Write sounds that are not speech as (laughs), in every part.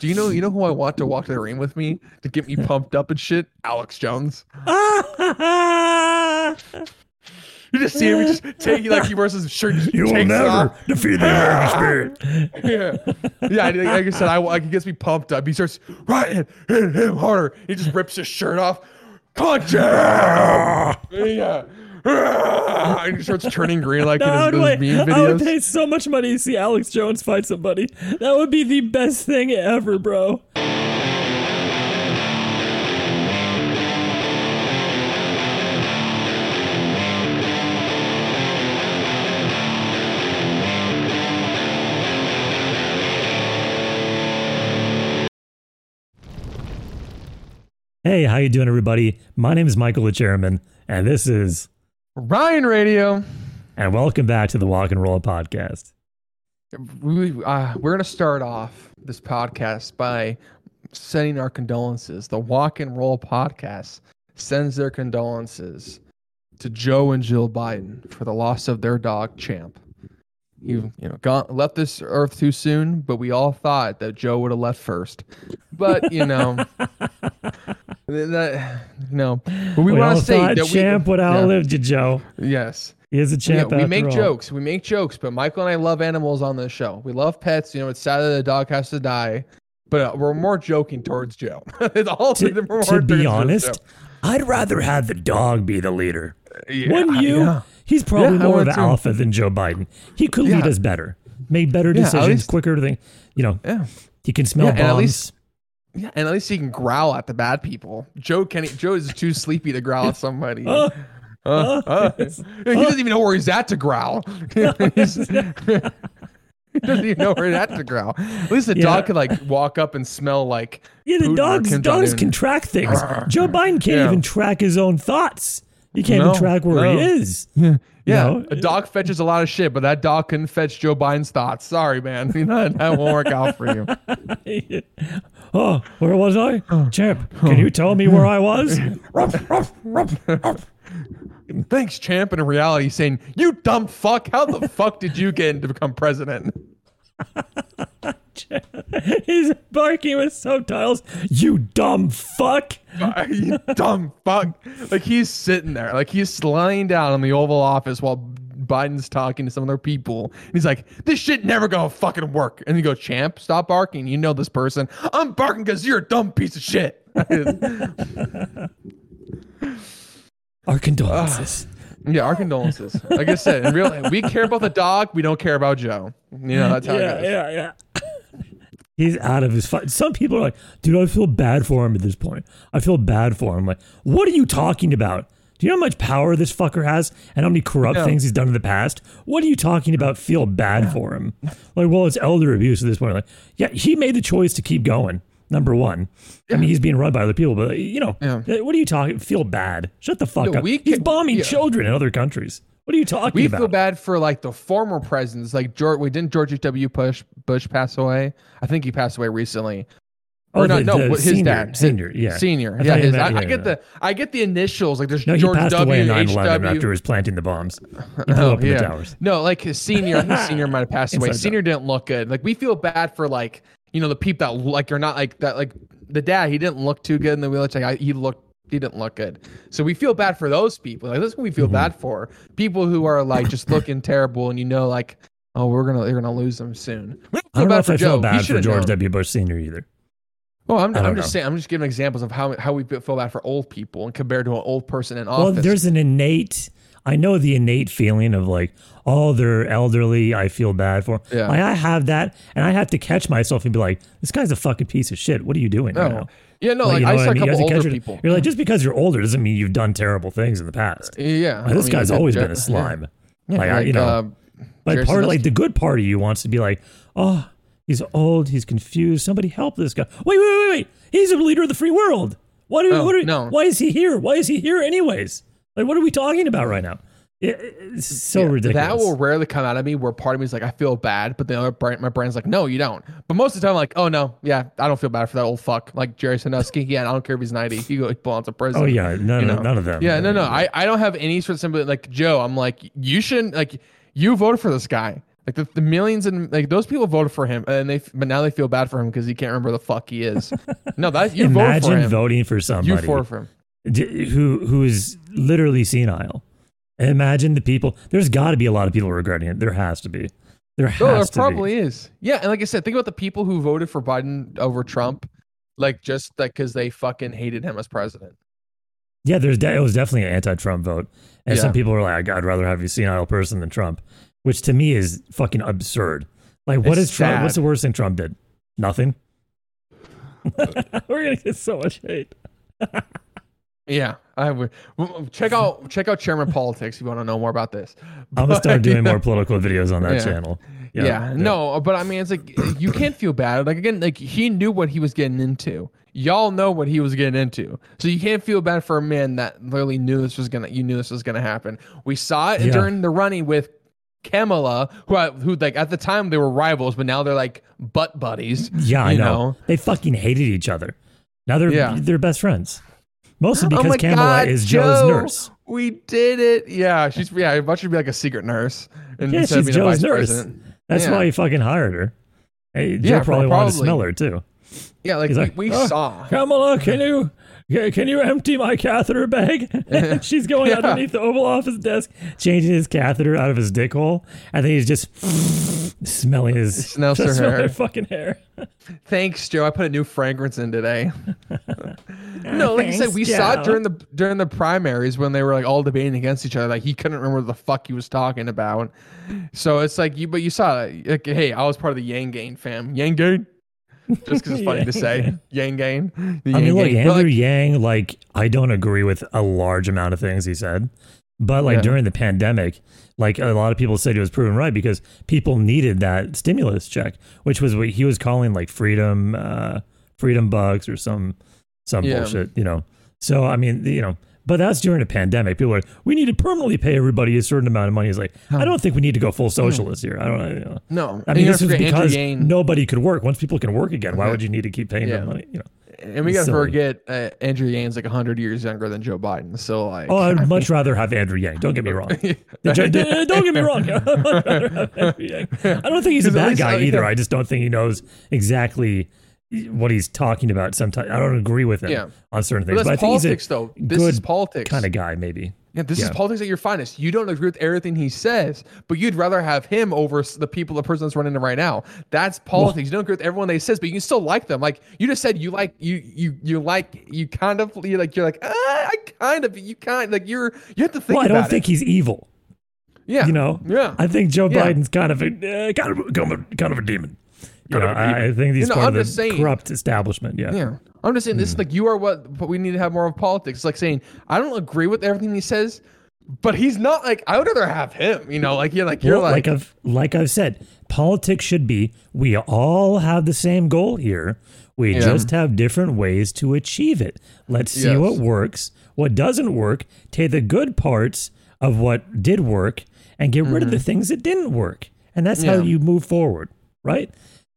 Do you know you know who I want to walk to the ring with me to get me pumped up and shit? Alex Jones. (laughs) You just see him he just taking like he wears his shirt. You will never off. defeat the American spirit. (laughs) yeah, yeah. I- Like I said, I like he gets me pumped up. He starts right hit him harder. He just rips his shirt off. Punch him! (laughs) yeah. (laughs) And he starts turning green like in I his, those wait, meme I would pay so much money to see Alex Jones fight somebody. That would be the best thing ever, bro. Hey, how you doing, everybody? My name is Michael the Chairman, and this is Ryan Radio. and welcome back to the Walk and Roll podcast. We, uh, we're gonna start off this podcast by sending our condolences. The Walk and Roll podcast sends their condolences to Joe and Jill Biden for the loss of their dog Champ. He, you know, gone, left this earth too soon, but we all thought that Joe would have left first. But you know, (laughs) that no. But we, We, want to say that Champ we, would yeah, you, Joe. yes. He is a Yeah, champ. we after make all. jokes. We make jokes, but Michael and I love animals on this show. We love pets. You know, it's sad that the dog has to die, but uh, we're more joking towards Joe. (laughs) it's all To, (laughs) to be honest, I'd rather have the dog be the leader. Yeah, Wouldn't you? yeah. He's probably Yeah, more of an alpha than Joe Biden. He could lead us better, make better Yeah, decisions, least- quicker. Thing, you know, Yeah, he can smell Yeah, bombs. at least- yeah, and at least he can growl at the bad people. Joe can Joe is too sleepy to growl at somebody. (laughs) Uh, Uh, uh. (laughs) he doesn't even know where he's at to growl. (laughs) He doesn't even know where he's at to growl. At least the Yeah. dog could like walk up and smell like. yeah, the dogs dogs can track things. Joe Biden can't Yeah. even track his own thoughts. He can't No, even track where no. he is. (laughs) Yeah, know? a dog fetches a lot of shit, but that dog couldn't fetch Joe Biden's thoughts. Sorry, man. (laughs) You know, that won't work out for you. (laughs) oh, where was I? Oh. Champ, can you tell me where I was? Thanks, champ. In reality, saying, "You dumb fuck! How the fuck did you get to become president?" (laughs) He's barking with subtitles. You dumb fuck. (laughs) you dumb fuck! Like he's sitting there, like he's lying down in the Oval Office while Biden's talking to some other people. And he's like, "This shit never gonna fucking work." And you go, "Champ, stop barking. You know this person. I'm barking because you're a dumb piece of shit." (laughs) Our condolences. Ah. Yeah, our condolences. Like I said, in real, we care about the dog. We don't care about Joe. You know that's how yeah, it goes. yeah, yeah. He's out of his fight. Some people are like, dude, I feel bad for him at this point. I feel bad for him. Like, what are you talking about? Do you know how much power this fucker has and how many corrupt Yeah. things he's done in the past? What are you talking about? Feel bad for him? Like, well, it's elder abuse at this point. Like, yeah, he made the choice to keep going. Number one, I mean, he's being run by other people, but you know, Yeah. Uh, what are you talking? Feel bad? Shut the fuck No, up. we he's bombing yeah. children in other countries. What are you talking We about? We feel bad for like the former presidents, like George. We didn't George W. Bush Bush pass away. I think he passed away recently. Oh, Or not, the- no, the his senior- dad, senior, yeah. senior. I yeah, his, meant- I, I get yeah. the I get the initials. Like there's No, he George passed W. away in H 9/11 W. after he was planting the bombs. He (laughs) blew Oh, up yeah. the towers. No, like his senior, think (laughs) senior might have passed away. Inside Senior didn't look good. Like we feel bad for like you know the people that like are not like that. Like the dad, he didn't look too good in the wheelchair. Like, he looked, he didn't look good. So we feel bad for those people. Like that's what we feel Mm-hmm. bad for. People who are like just looking (laughs) terrible, and you know, like oh, we're gonna they're gonna lose them soon. We I don't know if I Joe. feel bad for George known. W. Bush Senior either. Well, I'm, I I'm just saying. I'm just giving examples of how how we feel bad for old people and compared to an old person in office. Well, there's an innate. I know the innate feeling of like, oh, they're elderly. I feel bad for. Yeah. Like I have that, and I have to catch myself and be like, this guy's a fucking piece of shit. What are you doing? right no. now? Yeah, no, Like, like, you I know saw what a mean? You couple older people. You're like, just because you're older doesn't mean you've done terrible things in the past. Yeah, Like, this I mean, guy's always Jer- been a slime. Yeah, like, I, you know, uh, But Jared part of like the good part of you wants to be like, oh, he's old, he's confused. Somebody help this guy. Wait, wait, wait, wait. He's a leader of the free world. What? Are, Oh, what are, no. Why is he here? Why is he here anyways? Like, what are we talking about right now? It- it's so Yeah, ridiculous. That will rarely come out of me where part of me is like, I feel bad, but the other brain, my brain's like, no, you don't. But most of the time, I'm like, oh no, yeah, I don't feel bad for that old fuck. Like Jerry Sandusky, yeah, I don't care if he's 90. He go belongs to prison. oh yeah, none, you know? none of them. Yeah, no, no. I, I don't have any sort of sympathy. Like Joe, I'm like, you shouldn't like you voted for this guy. Like the, the millions and like those people voted for him, and they but now they feel bad for him because he can't remember the fuck he is. no, that you voted for Imagine him. voting for you somebody voted for him. d- who who is literally senile. Imagine the people. There's got to be a lot of people regretting it. There has to be. There has No, there to probably is. Yeah, and like I said, think about the people who voted for Biden over Trump, like just like because they fucking hated him as president. Yeah, there's de- it was definitely an anti-Trump vote, and Yeah. some people were like, "I'd rather have a senile person than Trump," which to me is fucking absurd. Like, what It's is Trump? sad. What's the worst thing Trump did? Nothing. Uh, (laughs) we're gonna get so much hate. (laughs) Yeah, I would check out check out Chairman Politics if you want to know more about this. (laughs) I'm gonna start doing yeah. more (laughs) political videos on that Yeah. channel. Yeah, no, but I mean, it's like you can't feel bad. Like again, like he knew what he was getting into. Y'all know what he was getting into, so you can't feel bad for a man that literally knew this was gonna. You knew this was gonna happen. We saw it Yeah. during the running with Kamala, who I- who like at the time they were rivals, but now they're like butt buddies. Yeah, I you know. They fucking hated each other. Now they're Yeah. they're best friends. Mostly Oh because my Kamala God, is Joe, Joe's nurse. We did it. Yeah, she's yeah. I you to be like a secret nurse. And Yeah, she's Joe's nurse. president. That's Yeah. why he fucking hired her. Hey, Joe Yeah, probably wanted to smell her too. Yeah, like we, like, we "Oh, saw. Kamala, can you can you empty my catheter bag? (laughs) (laughs) She's going Yeah. underneath the Oval Office desk, changing his catheter out of his dick hole, and then he's just (laughs) smelling his Smells her smelling hair. fucking hair. Thanks, Joe. I put a new fragrance in today. no, like I said, Thanks, we saw it during the during the primaries when they were like all debating against each other. Like he couldn't remember what the fuck he was talking about. So it's like you, but you saw it. Like, hey, I was part of the Yang Gang fam. Yang Gang. Just because it's funny to say, (laughs) Yang Gang. I mean, look, Gang. Andrew like, Yang, like, I don't agree with a large amount of things he said. But, like, Yeah. during the pandemic, like, a lot of people said he was proven right because people needed that stimulus check, which was what he was calling, like, freedom, uh, freedom bugs or some, some Yeah. bullshit, you know? So, I mean, you know, but that's during a pandemic. People are like, we need to permanently pay everybody a certain amount of money. It's like, I don't think we need to go full socialist here. I don't know. You know. no, I mean, this is because nobody could work. Once people can work again, why would you need to keep paying Yeah. them money? You know. and we gotta forget uh, Andrew Yang's like hundred years younger than Joe Biden. So like, Oh, I'd much rather have Andrew Yang. Don't get me wrong. The jo- d- don't get me wrong. (laughs) I'd rather have Andrew Yang. I don't think he's a (laughs) bad least, guy either. I just don't think he knows exactly what he's talking about. Sometimes I don't agree with him Yeah. on certain but things. that's But I think politics, though. a This is politics. kind of guy, maybe. Yeah, this is politics at your finest. You don't agree with everything he says, but you'd rather have him over the people, the person that's running it right now. That's politics. you don't agree with everyone they says, but you can still like them. Like you just said, you like you you you like you kind of you like you're like ah, I kind of you kind like you're you have to think Well, I don't think it. he's evil. Yeah, You know. Yeah. I think Joe Yeah. Biden's kind of a uh, kind of kind of kind of a demon. You know, Kind of a I, I think he's You know, part I'm of the saying- corrupt establishment. Yeah. Yeah. I'm just saying this is like you are what but we need to have more of politics. It's like saying I don't agree with everything he says, but he's not like I would rather have him. You know, like you're like you're Well, like, like I've like I've said, politics should be we all have the same goal here. We Yeah. just have different ways to achieve it. Let's see Yes. what works, what doesn't work, take the good parts of what did work and get rid of the things that didn't work. And that's how Mm-hmm. You move forward, right?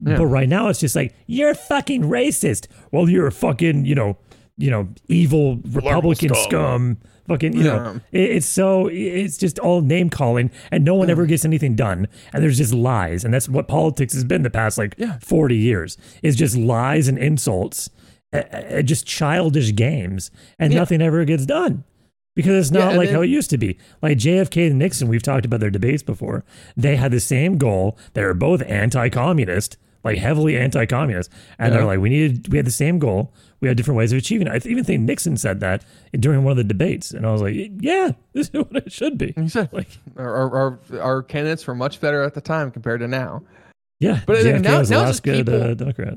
But right now it's just like you're fucking racist. Well, you're a fucking, you know, you know, evil Republican scum. Fucking, you know, it- it's so it's just all name calling, and no one ever gets anything done. And there's just lies, and that's what politics has been the past like Yeah. forty years. Is just lies and insults, uh, uh, just childish games, and nothing ever gets done because it's not and like then- how it used to be. Like JFK and Nixon, we've talked about their debates before. They had the same goal. They were both anti-communist, like heavily anti-communist, and Yeah. they're like, we needed, we had the same goal. We had different ways of achieving it. I even think Nixon said that during one of the debates, and I was like, yeah, (laughs) this is what it should be. he said, Like, our, our, our, candidates were much better at the time compared to now. yeah, But JFK now- now it's last just good people- uh, Democrat.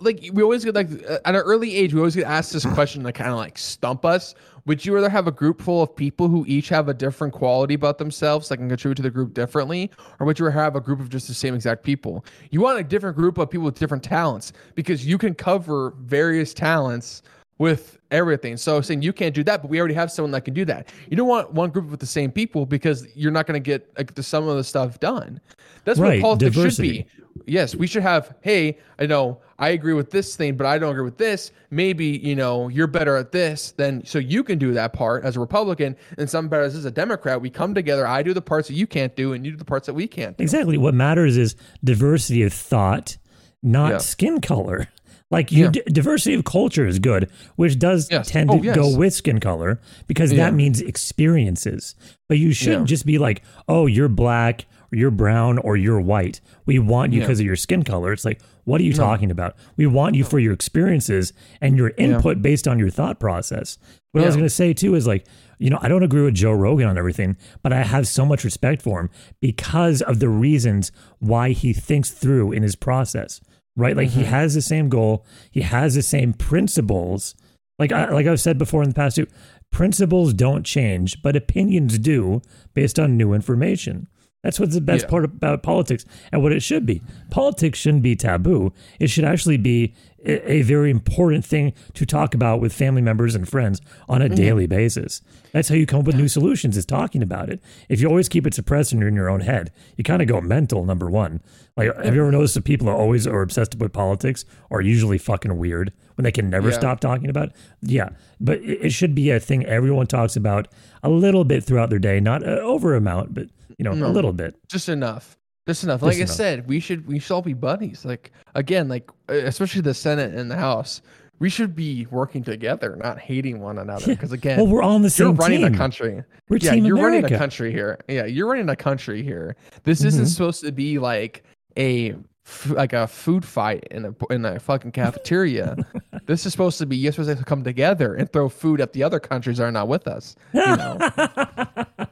Like we always get like uh, at an early age we always get asked this question to kind of like stump us would you rather have a group full of people who each have a different quality about themselves that can contribute to the group differently or would you rather have a group of just the same exact people you want a different group of people with different talents because you can cover various talents with everything. So saying you can't do that, but we already have someone that can do that. You don't want one group with the same people because you're not going to get like the, some of the stuff done. That's Right, what politics diversity. should be. Yes, we should have. Hey, I know I agree with this thing, but I don't agree with this. Maybe you know you're better at this, then so you can do that part as a Republican, and some better as a Democrat. We come together. I do the parts that you can't do, and you do the parts that we can't. do. Exactly. What matters is diversity of thought, not Yeah. skin color. Like you, Yeah. d- diversity of culture is good, which does Yes. tend Oh, to yes. go with skin color because Yeah. that means experiences. But you shouldn't just be like, oh, you're black, you're brown, or you're white. We want you Yeah. because of your skin color. It's like, what are you talking about? We want you for your experiences and your input based on your thought process. What I was going to say too is like, you know, I don't agree with Joe Rogan on everything, but I have so much respect for him because of the reasons why he thinks through in his process. Right? Like he mm-hmm. has the same goal, he has the same principles. Like I, like I've said before in the past too, principles don't change, but opinions do based on new information. That's what's the best Yeah. part about politics and what it should be. Politics shouldn't be taboo. It should actually be a, very important thing to talk about with family members and friends on a Mm-hmm. daily basis. That's how you come up with new solutions is talking about it. If you always keep it suppressed and you're in your own head, you kind of go mental, number one. Like, have you ever noticed that people are always are obsessed with politics are usually fucking weird when they can never Yeah. stop talking about it? Yeah. But it, it should be a thing everyone talks about a little bit throughout their day, not an over amount, but you know, a little bit. just enough. Just enough. Like i enough. said we should we should all be buddies. Like again like especially the senate and the house we should be working together not hating one another. Because again Well, we're on the you're same running team. a country. We're yeah Team you're running America. a country here. Yeah you're running a country here. This isn't Mhm. supposed to be like a like a food fight in a in a fucking cafeteria. (laughs) This is supposed to be you're supposed to come together and throw food at the other countries that are not with us you know (laughs)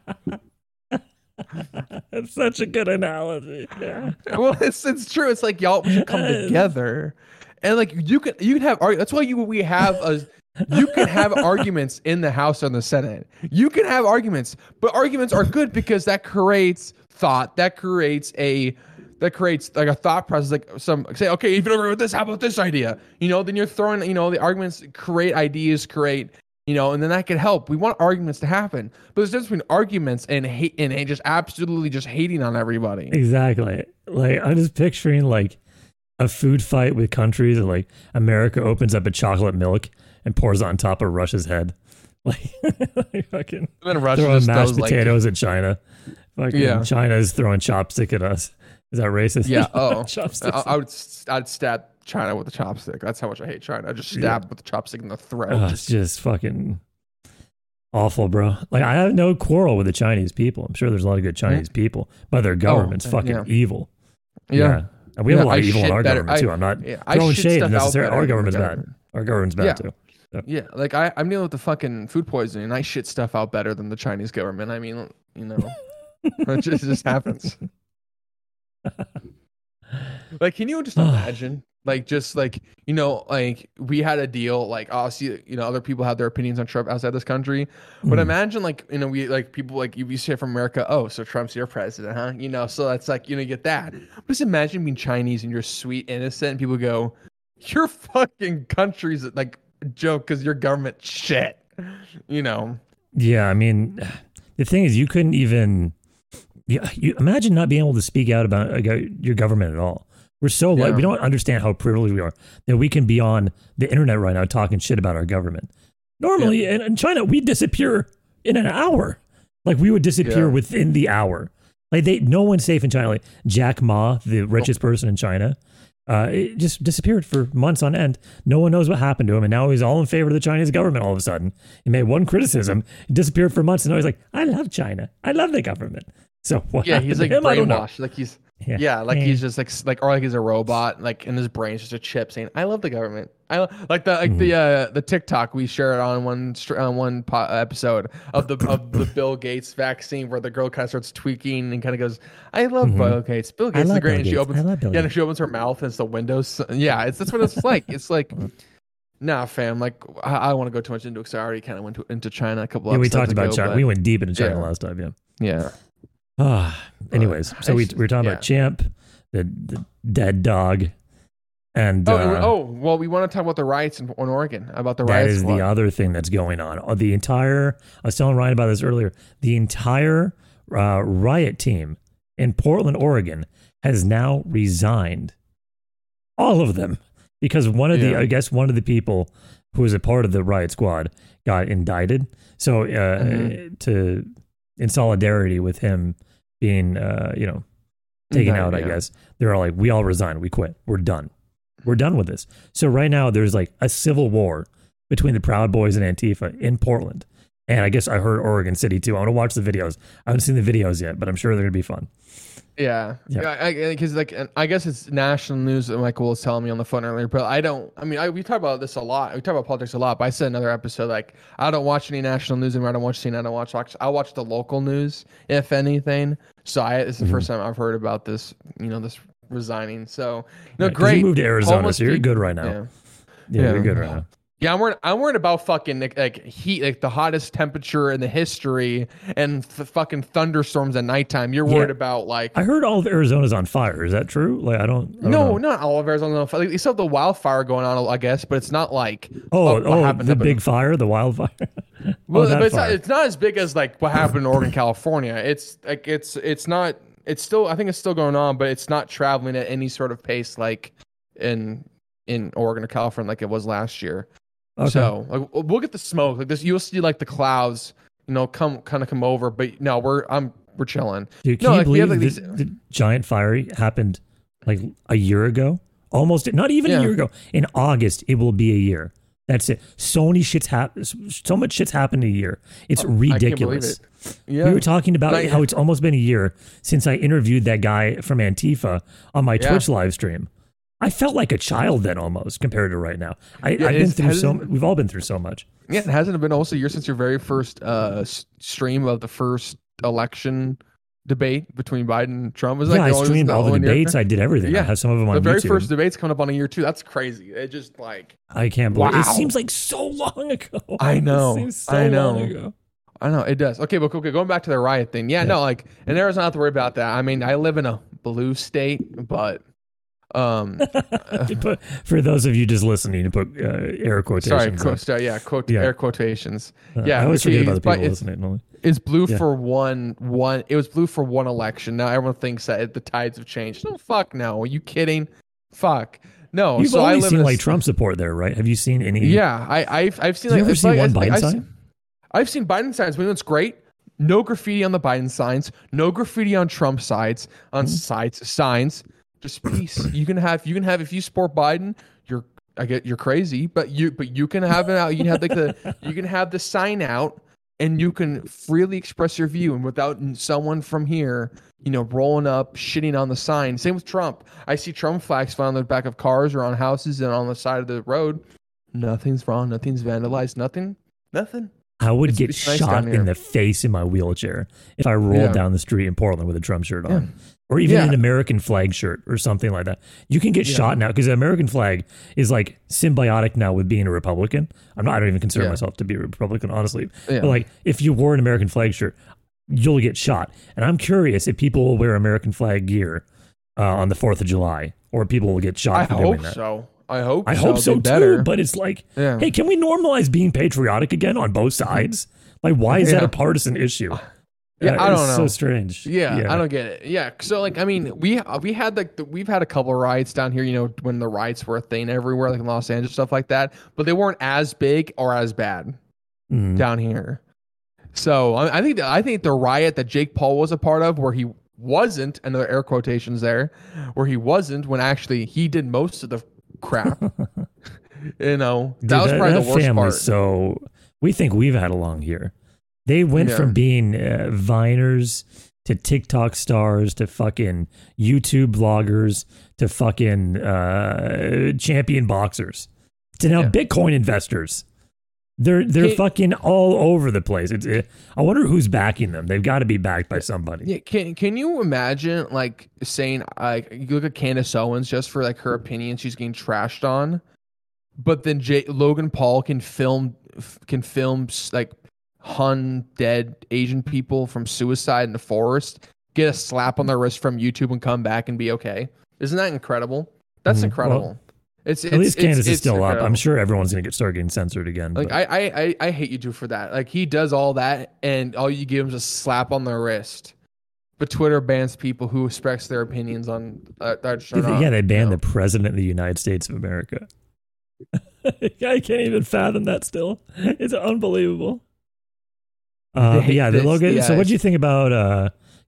That's such a good analogy. Yeah. (laughs) well, it's it's true. It's like y'all should come together, and like you can you can have that's why you we have a you can have (laughs) arguments in the House and the Senate. You can have arguments, but arguments are good because that creates thought. That creates a that creates like a thought process. Like some say, okay, if you don't agree with this, how about this idea? You know, then you're throwing you know the arguments create ideas, create you know, and then that could help. We want arguments to happen, but there's a difference between arguments and hate and hate- just absolutely just hating on everybody. Exactly. Like I'm just picturing like a food fight with countries and like America opens up a chocolate milk and pours it on top of Russia's head. Like, (laughs) like fucking And then Russia throwing mashed does like potatoes at China. Fucking Yeah. China's throwing chopstick at us. Is that racist? Yeah. (laughs) Oh. I, I would. I'd stab China with a chopstick. That's how much I hate China. I just stab with a chopstick in the throat. Oh, it's just fucking awful, bro. Like I have no quarrel with the Chinese people. I'm sure there's a lot of good Chinese people, but their government's uh, fucking yeah. evil. yeah. And we have a lot I of evil in our better- government too. I'm not yeah, I throwing shit shade necessarily. Our government's bad. government. Our Our government's bad Yeah. too. Yeah. Like I, I'm dealing with the fucking food poisoning. and I shit stuff out better than the Chinese government. I mean, you know, (laughs) it just, it just happens. (laughs) Like, can you just (sighs) imagine? Like, just like you know, like we had a deal. Like, oh, see, you know, other people have their opinions on Trump outside this country. But Mm. imagine, like, you know, we like people like you say from America. Oh, so Trump's your president, huh? You know, so that's like you know, you get that. But just imagine being Chinese and you're sweet, innocent, and people go, "Your fucking country's like a joke because your government shit." You know, Yeah, I mean, the thing is, you couldn't even. Yeah, you imagine not being able to speak out about, about your government at all. We're so like we don't understand how privileged we are that we can be on the internet right now talking shit about our government. Normally in, in China, we disappear in an hour. Like we would disappear Yeah. within the hour. Like they, no one's safe in China. Like Jack Ma, the richest person in China, uh, it just disappeared for months on end. No one knows what happened to him, and now he's all in favor of the Chinese government. All of a sudden, he made one criticism, disappeared for months, and now he's like, "I love China. I love the government." So what yeah, he's like him? I don't brainwashed. Like he's yeah, like Eh. he's just like like or like he's a robot. Like in his brain's just a chip saying, "I love the government." I lo-" like the like the Mm-hmm. uh the TikTok we shared on one on one po- episode of the of the (coughs) Bill Gates vaccine where the girl kind of starts tweaking and kind of goes, "I love Bill Gates. Bill Gates is Mm-hmm. great." Bill and she Gates. opens yeah, and she opens her mouth and it's the windows. Yeah, it's that's what it's like. It's like. (laughs) Nah, fam. Like, I, I want to go too much into it because I already kind of went to, into China a couple. Of. Yeah, we talked about ago, China. but- We went deep into China Yeah. last time. Yeah. yeah, Ah, (sighs) anyways, so we, we were talking yeah. about Champ, the, the dead dog, And Oh, uh, oh, well, we want to talk about the riots in, in Oregon, about the that riots. is the other thing that's going on. Uh, The entire, I was telling Ryan about this earlier. The entire uh, riot team in Portland, Oregon, has now resigned. All of them, because one of the, I guess, one of the people who was a part of the riot squad got indicted. So, uh, Mhm. to in solidarity with him being, uh, you know, taken out, I guess they're all like, "We all resign. We quit. We're done. We're done with this." So right now, there's like a civil war between the Proud Boys and Antifa in Portland, and I guess I heard Oregon City too. I want to watch the videos. I haven't seen the videos yet, but I'm sure they're gonna be fun. Yeah, Yeah. yeah. Because like, I guess it's national news that Michael was telling me on the phone earlier. But I don't. I mean, I, we talk about this a lot. We talk about politics a lot. But I said another episode like I don't watch any national news anymore. I don't watch CNN. I don't watch Fox. I watch the local news, if anything. So I, it's the Mhm. first time I've heard about this. You know, this resigning. So no, 'cause great. You moved to Arizona, Homeless so you're good right now. Yeah. Yeah, Yeah. you're good right now. Yeah, I'm worried. I'm worried about fucking like, like heat, like the hottest temperature in the history, and f- fucking thunderstorms at nighttime. You're Yeah. worried about like I heard all of Arizona's on fire. Is that true? Like I don't. I don't No, know. not all of Arizona's Arizona. Like, they still have the wildfire going on, I guess, but it's not like Oh, what oh, the in- big fire, the wildfire. (laughs) Well, oh, but it's not, it's not as big as like what happened in Oregon, California. It's like it's it's not. It's still. I think it's still going on, but it's not traveling at any sort of pace like in in Oregon or California like it was last year. Okay. So like, we'll- get the smoke. Like this, you'll see like the clouds, you know, come kind of come over. But no, we're I'm we're chilling. Dude, No, you like, we have, believe like, the, the giant fire happened like a year ago? Almost, not even Yeah. a year ago. In August, it will be a year. That's it. So many shits happen. So much shits happened in a year. It's uh, I believe ridiculous. it. Yeah. We were talking about Like- how it's almost been a year since I interviewed that guy from Antifa on my Yeah. Twitch live stream. I felt like a child then almost compared to right now. I, Yeah, I've been through so. We've all been through so much. Yeah, it hasn't been almost a year since your very first uh, stream of the first election debate between Biden and Trump. Was yeah, I streamed all the debates. I did everything. I Yeah. have some of them on The very YouTube. first debate's coming up on a year too. That's crazy. It just like I can't believe Wow. it. Seems like so long ago. (laughs) I know. It seems so I long know. ago. I know it does. Okay, but okay, going back to the riot thing. Yeah, Yeah. no, like in Arizona, I have to worry about that. I mean, I live in a blue state, but um, (laughs) put- for those of you just listening, to put uh, air quotations. sorry, quote, sorry, yeah, quote, Yeah. air quotations. Uh, yeah, I always forget about the people it's- listening. It's blue Yeah. for one one. It was blue for one election. Now everyone thinks that the tides have changed. No, fuck no. Are you kidding? Fuck no. You've so I only live seen like s- Trump support there, right? Have you seen any? Yeah, I, I've I've seen. Have you like, ever it's seen like- one it's Biden I've sign? seen- I've seen Biden signs. You know what's great? No graffiti on the Biden signs. No graffiti on Trump sides. On Mm-hmm. sides signs. Just peace. you can have. You can have. If you support Biden, you're. I get you're crazy, but you but you can have it out. You can have like the you can have the sign out, and you can freely express your view, and without someone from here, you know, rolling up, shitting on the sign. Same with Trump. I see Trump flags found on the back of cars or on houses and on the side of the road. Nothing's wrong. Nothing's vandalized. Nothing. Nothing. I would It's- get it's nice shot in the face in my wheelchair if I rolled Yeah. down the street in Portland with a Trump shirt on. Yeah. Or even Yeah. an American flag shirt or something like that. You can get shot now because the American flag is like symbiotic now with being a Republican. I'm not. I don't even consider myself to be a Republican, honestly. But like, if you wore an American flag shirt, you'll get shot. And I'm curious if people will wear American flag gear uh, on the Fourth of July, or people will get shot I for doing hope that. so. I hope. I so. hope so too. But it's like, Yeah. hey, can we normalize being patriotic again on both sides? Like, why is that a partisan issue? Yeah, I don't it's know. So strange. Yeah, I don't get it. Yeah, so like I mean, we we had like the, we've had a couple of riots down here, you know, when the riots were a thing everywhere, like in Los Angeles, stuff like that. But they weren't as big or as bad Mm. down here. So I, I think that, I think the riot that Jake Paul was a part of, where he wasn't, another air quotations there, where he wasn't when actually he did most of the crap. (laughs) you know, that Dude, was probably the worst part. So we think we've had along here. They went Yeah. from being uh, viners to TikTok stars to fucking YouTube bloggers to fucking uh, champion boxers to now Yeah. Bitcoin investors. They're they're Can- fucking all over the place. It's, it, I wonder who's backing them. They've got to be backed by somebody. Yeah, can can you imagine like saying like you look at Candace Owens just for like her opinion she's getting trashed on, but then J- Logan Paul can film can film like hun dead Asian people from suicide in the forest, get a slap on their wrist from YouTube and come back and be okay. Isn't that incredible? That's Mhm. incredible. It's, At least Candace it's- is still up. I'm sure everyone's gonna get start getting censored again. Like I, I, I, I hate YouTube for that. Like he does all that, and all you give him is a slap on the wrist. But Twitter bans people who express their opinions on. Uh, yeah, they banned you the president of the United States of America. (laughs) I can't even fathom that. Still, it's unbelievable. Uh, yeah, the Logan. yeah, so, what do you think about?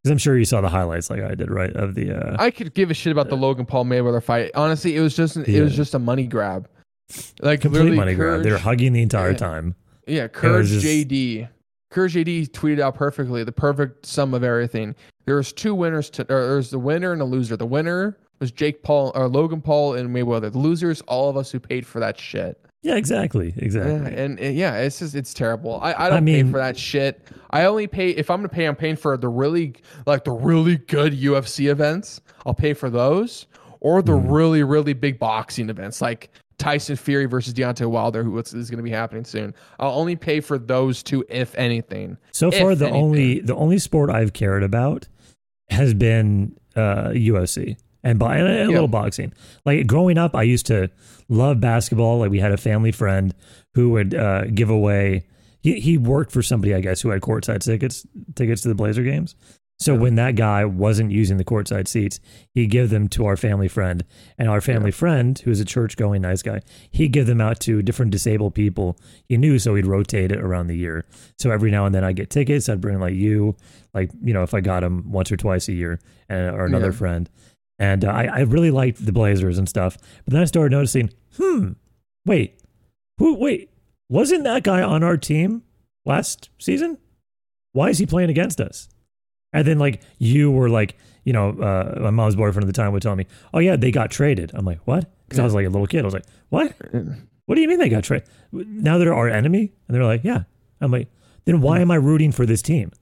Because I'm sure you saw the highlights, like I did, right? Of the. Uh, I could give a shit about the Logan Paul Mayweather fight. Honestly, it was just an, it was just a money grab. Like complete money grab. They were Courage- hugging the entire Yeah. time. Yeah, Courage just- JD. Courage JD tweeted out perfectly the perfect sum of everything. There was two winners to or there's the winner and a loser. The winner was Jake Paul or Logan Paul and Mayweather. The losers, all of us who paid for that shit. Yeah, exactly, exactly. Yeah, and, and yeah, it's just it's terrible. I, I don't mean- pay for that shit. I only pay if I'm gonna pay. I'm paying for the really like the really good UFC events. I'll pay for those or the Mm-hmm. really really big boxing events like Tyson Fury versus Deontay Wilder, who is going to be happening soon. I'll only pay for those two if anything. So far, the anything. only the only sport I've cared about has been uh, UFC and, bo- a, Yeah. little boxing. Like growing up, I used to love basketball. Like we had a family friend who would uh, give away. He he worked for somebody, I guess, who had courtside tickets tickets to the Blazer games. So when that guy wasn't using the courtside seats, he'd give them to our family friend, and our family friend, who was a church going nice guy, he'd give them out to different disabled people he knew. So he'd rotate it around the year. So every now and then I'd get tickets. I'd bring like you, like you know, if I got them once or twice a year, and or another Yeah. friend. And uh, I, I really liked the Blazers and stuff. But then I started noticing, hmm, wait, who, wait, wasn't that guy on our team last season? Why is he playing against us? And then like you were like, you know, uh, my mom's boyfriend at the time would tell me, oh yeah, they got traded. I'm like, what? Because I was like a little kid. I was like, what? What do you mean they got traded? Now they're our enemy? And they're like, yeah. I'm like, then why am I rooting for this team?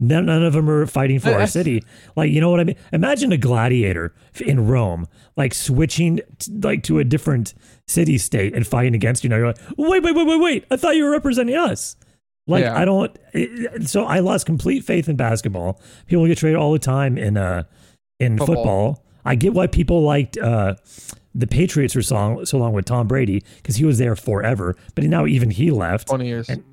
None, none of them are fighting for our (laughs) city. Like, you know what I mean? Imagine a gladiator in Rome, like switching t- like to a different city state and fighting against you. Now you're like, wait, wait, wait, wait, wait. I thought you were representing us. Like, Yeah. I don't. it- so I lost complete faith in basketball. People get traded all the time in uh in Football. football. I get why people liked uh the Patriots for so, so long with Tom Brady because he was there forever. But now even he left. Twenty years. And-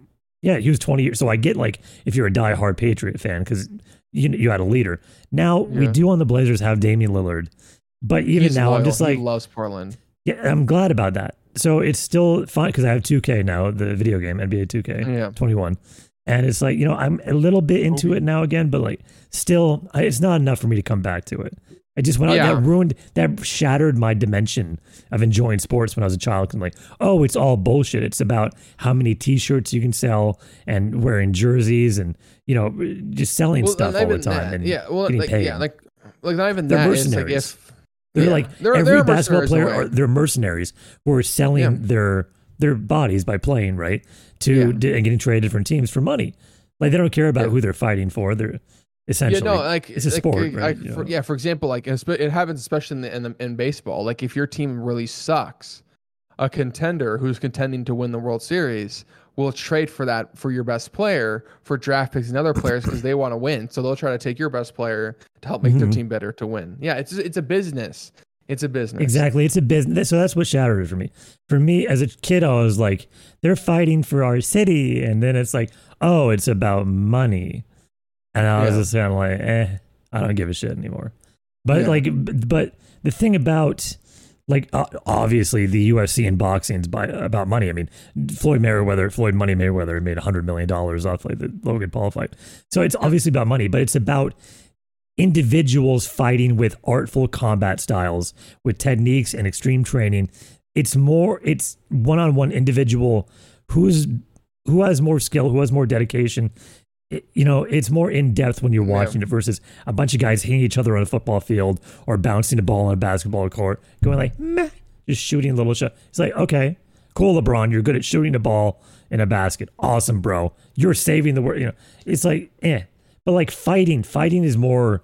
Yeah, he was 20 years. So I get like if you're a diehard Patriot fan because you you had a leader. Now we do on the Blazers have Damian Lillard, but even He's now I'm just like he loves Portland. yeah, I'm glad about that. So it's still fun because I have 2K now, the video game NBA 2K Yeah. 21, and it's like you know I'm a little bit into it now again, but like still it's not enough for me to come back to it. I just went out Yeah. that ruined that shattered my dimension of enjoying sports when I was a child. And like, oh, it's all bullshit. It's about how many T-shirts you can sell and wearing jerseys and you know just selling Well, stuff all the time that. and yeah, well, getting like paid. yeah, like like not even They're that. It's like mercenaries. if They're yeah, like they're- every they're basketball mercenaries player. Are, they're mercenaries who are selling Yeah. their their bodies by playing right to and getting traded different teams for money. Like they don't care about who they're fighting for. They're essentially Yeah, no, like it's a like, sport, like, right? You for, yeah, for example, like it happens especially in the, in, the, in baseball. Like if your team really sucks, a contender who's contending to win the World Series will trade for that for your best player for draft picks and other players because they want to win. So they'll try to take your best player to help make their Mhm. team better to win. Yeah, it's it's a business. It's a business. Exactly. It's a business. So that's what shattered it for me. For me, as a kid, I was like, they're fighting for our city. And then it's like, oh, it's about money. And I was Yeah. just kind of like, eh, I don't give a shit anymore. But Yeah. like, but the thing about, like, uh, obviously the UFC and boxing's by about money. I mean, Floyd Mayweather, Floyd Money Mayweather made a hundred million dollars off like the Logan Paul fight. So it's obviously about money, but it's about individuals fighting with artful combat styles, with techniques and extreme training. It's more it's one-on-one individual who's who has more skill, who has more dedication. It- you know, it's more in depth when you're Yeah. watching it versus a bunch of guys hitting each other on a football field or bouncing a ball on a basketball court, going like, meh, just shooting a little shot. It's like, okay, cool, LeBron, you're good at shooting a ball in a basket. Awesome, bro. You're saving the world. You know, it's like, eh. But like fighting, fighting is more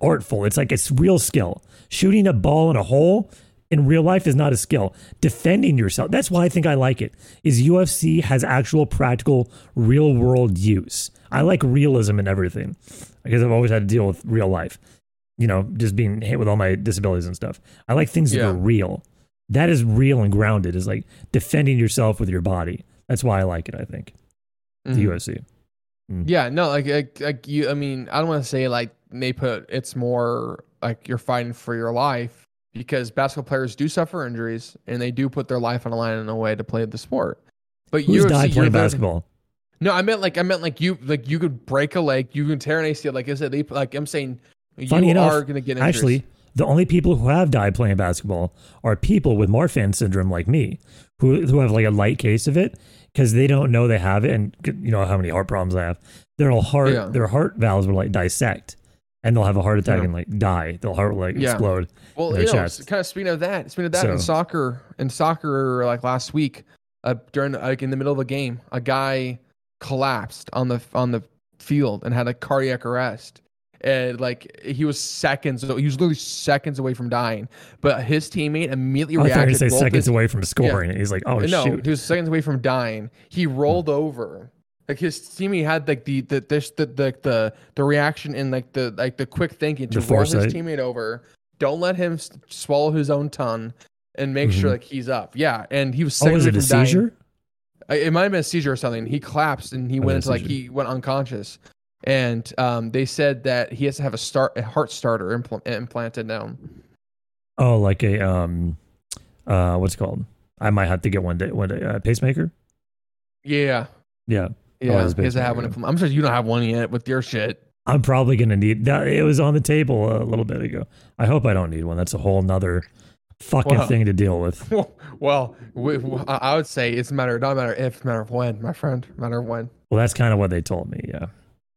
artful. It's like it's real skill. Shooting a ball in a hole in real life is not a skill. Defending yourself. That's why I think I like it. Is UFC has actual practical real world use. I like realism in everything because I've always had to deal with real life. You know, just being hit with all my disabilities and stuff. I like things that are real. that is real and grounded. Is like defending yourself with your body. That's why I like it. I think the Mhm. UFC. Yeah, no, like, like like you. I mean, I don't want to say like they put it's more like you're fighting for your life because basketball players do suffer injuries and they do put their life on the line in a way to play the sport. But Who's UFC, died playing basketball? No, I meant like I meant like you like you could break a leg, you can tear an ACL. Like I said, they like I'm saying Funny you enough, are gonna get injuries. Actually, the only people who have died playing basketball are people with Marfan syndrome like me, who who have like a light case of it because they don't know they have it, and you know how many heart problems I have. Their heart, Yeah. their heart valves will like dissect, and they'll have a heart attack Yeah. and like die. Their heart will like Yeah. explode. Well, you know, kind of speaking of that, speaking of that in soccer, in soccer, like last week, uh, during like in the middle of a game, a guy collapsed on the on the field and had a cardiac arrest. And like he was seconds, he was literally seconds away from dying. But his teammate immediately I you were reacted. gonna say seconds his- away from scoring. and He's like, oh no, shoot. he was seconds away from dying. He rolled over. Like his he had like the the this the the the, the reaction and like the like the quick thinking to The roll his teammate over. Don't let him s- swallow his own tongue and make sure Mhm. like he's up. Yeah, and he was Oh, was it a dying. seizure? Uh, It might have been a seizure or something. He collapsed and he Oh, went into like he went unconscious. And um, they said that he has to have a start a heart starter impl- implanted now. Oh, like a um, uh, what's it called? I might have to get one day. One day, uh, pacemaker. Yeah, Yeah, yeah. he has to have one. I'm sure you don't have one yet with your shit. I'm probably gonna need that. It was on the table a little bit ago. I hope I don't need one. That's a whole nother fucking Well, thing to deal with. (laughs) well, I would say it's a matter, not a matter if, a matter of when, my friend, matter of when. Well, that's kind of what they told me. Yeah.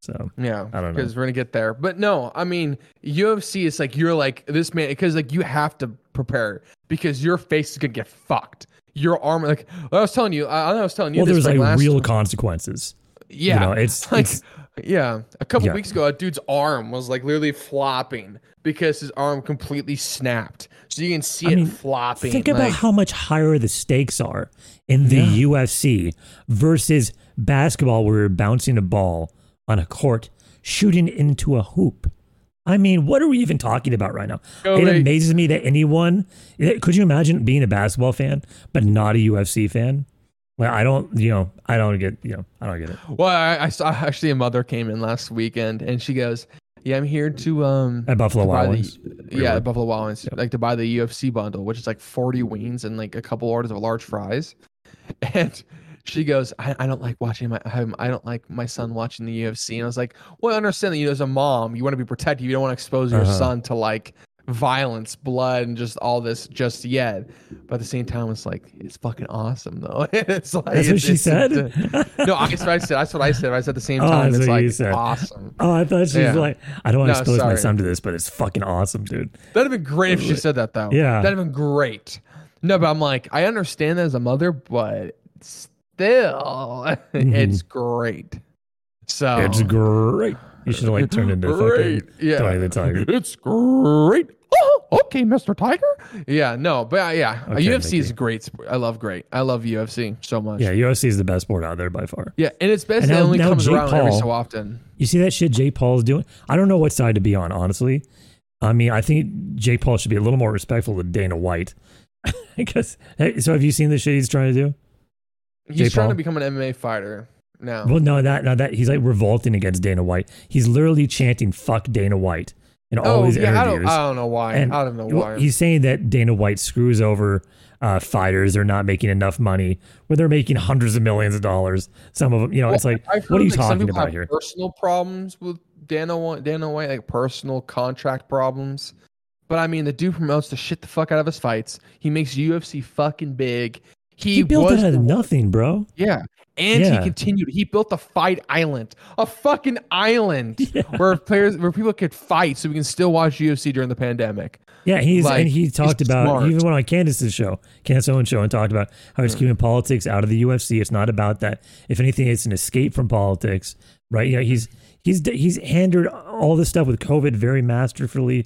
So Yeah, I don't know. because we're gonna get there. But no, I mean UFC is like you're like this man because like you have to prepare because your face is gonna get fucked. Your arm, like I was telling you, I, I was telling you. well, this, there's like, last- real consequences. yeah, You know, it's (laughs) like it's yeah. A couple Yeah. weeks ago, a dude's arm was like literally flopping because his arm completely snapped. So you can see I it mean, flopping. think about how much higher the stakes are in the UFC versus basketball, where you're bouncing a ball on a court, shooting into a hoop. I mean, what are we even talking about right now? Go, it amazes me that anyone eh, could you imagine being a basketball fan but not a UFC fan? Like I don't, you know, I don't get, you know, I don't get it. Well, I, I saw actually a mother came in last weekend and she goes, "Yeah, I'm here to um At Buffalo Wild the- Wings. yeah, Really? Buffalo Wild Wings, like to buy the UFC bundle, which is like 40 wings and like a couple orders of large fries." (laughs) And she goes, I, I don't like watching my I I don't like my son watching the UFC. And I was like, Well, I understand that you as a mom, you want to be protective. You don't want to expose your Uh-huh. son to like violence, blood, and just all this just yet. But at the same time, it's like it's fucking awesome though. (laughs) it's like That's what she said. no, I- that's what I said. That's what I said. I said at the same (laughs) Oh, time. that's It's what like you said. awesome. Oh, I thought she was Yeah. like, I don't want to No, expose my son to this, but it's fucking awesome, dude. That'd have been great if she said that though. Yeah. That'd have been great. No, but I'm like, I understand that as a mother, but still, (laughs) it's great. So It's great. You should have like turned into great. fucking Yeah. Tony the Tiger. It's great. Oh, okay, Mr. Tiger. Yeah, no, but uh, yeah, Okay, UFC is great. sp- I love great. I love UFC so much. Yeah, UFC is the best sport out there by far. Yeah, and it's best And that it only now comes Jake around every Paul- so often. You see that shit Jake Paul's doing? I don't know what side to be on, honestly. I mean, I think Jake Paul should be a little more respectful to Dana White. (laughs) because hey, so have you seen the shit he's trying to do? He's Jake trying Paul? to become an MMA fighter now. Well, no, that no, that he's like revolting against Dana White. He's literally chanting "fuck Dana White" in all oh his yeah, I don't. I don't know why. And I don't know why. He's saying that Dana White screws over uh, fighters. They're not making enough money, when they're making hundreds of millions of dollars. Some of them, you know, it's like, I've what are you like, talking about here? Personal problems with Dana White, Dana White, like personal contract problems. But I mean, the dude promotes the shit the fuck out of his fights. He makes UFC fucking big. He, He built was it out of nothing, bro. yeah, and Yeah. he continued. He built a fight island, a fucking island (laughs) where players, where people could fight, so we can still watch UFC during the pandemic. Yeah, he's Like, and he talked about smart. even went on Candace's show, Candace Owens show, and talked about how he's mm. keeping politics out of the UFC. It's not about that. If anything, it's an escape from politics, right? Yeah, he's he's he's handled all this stuff with COVID very masterfully.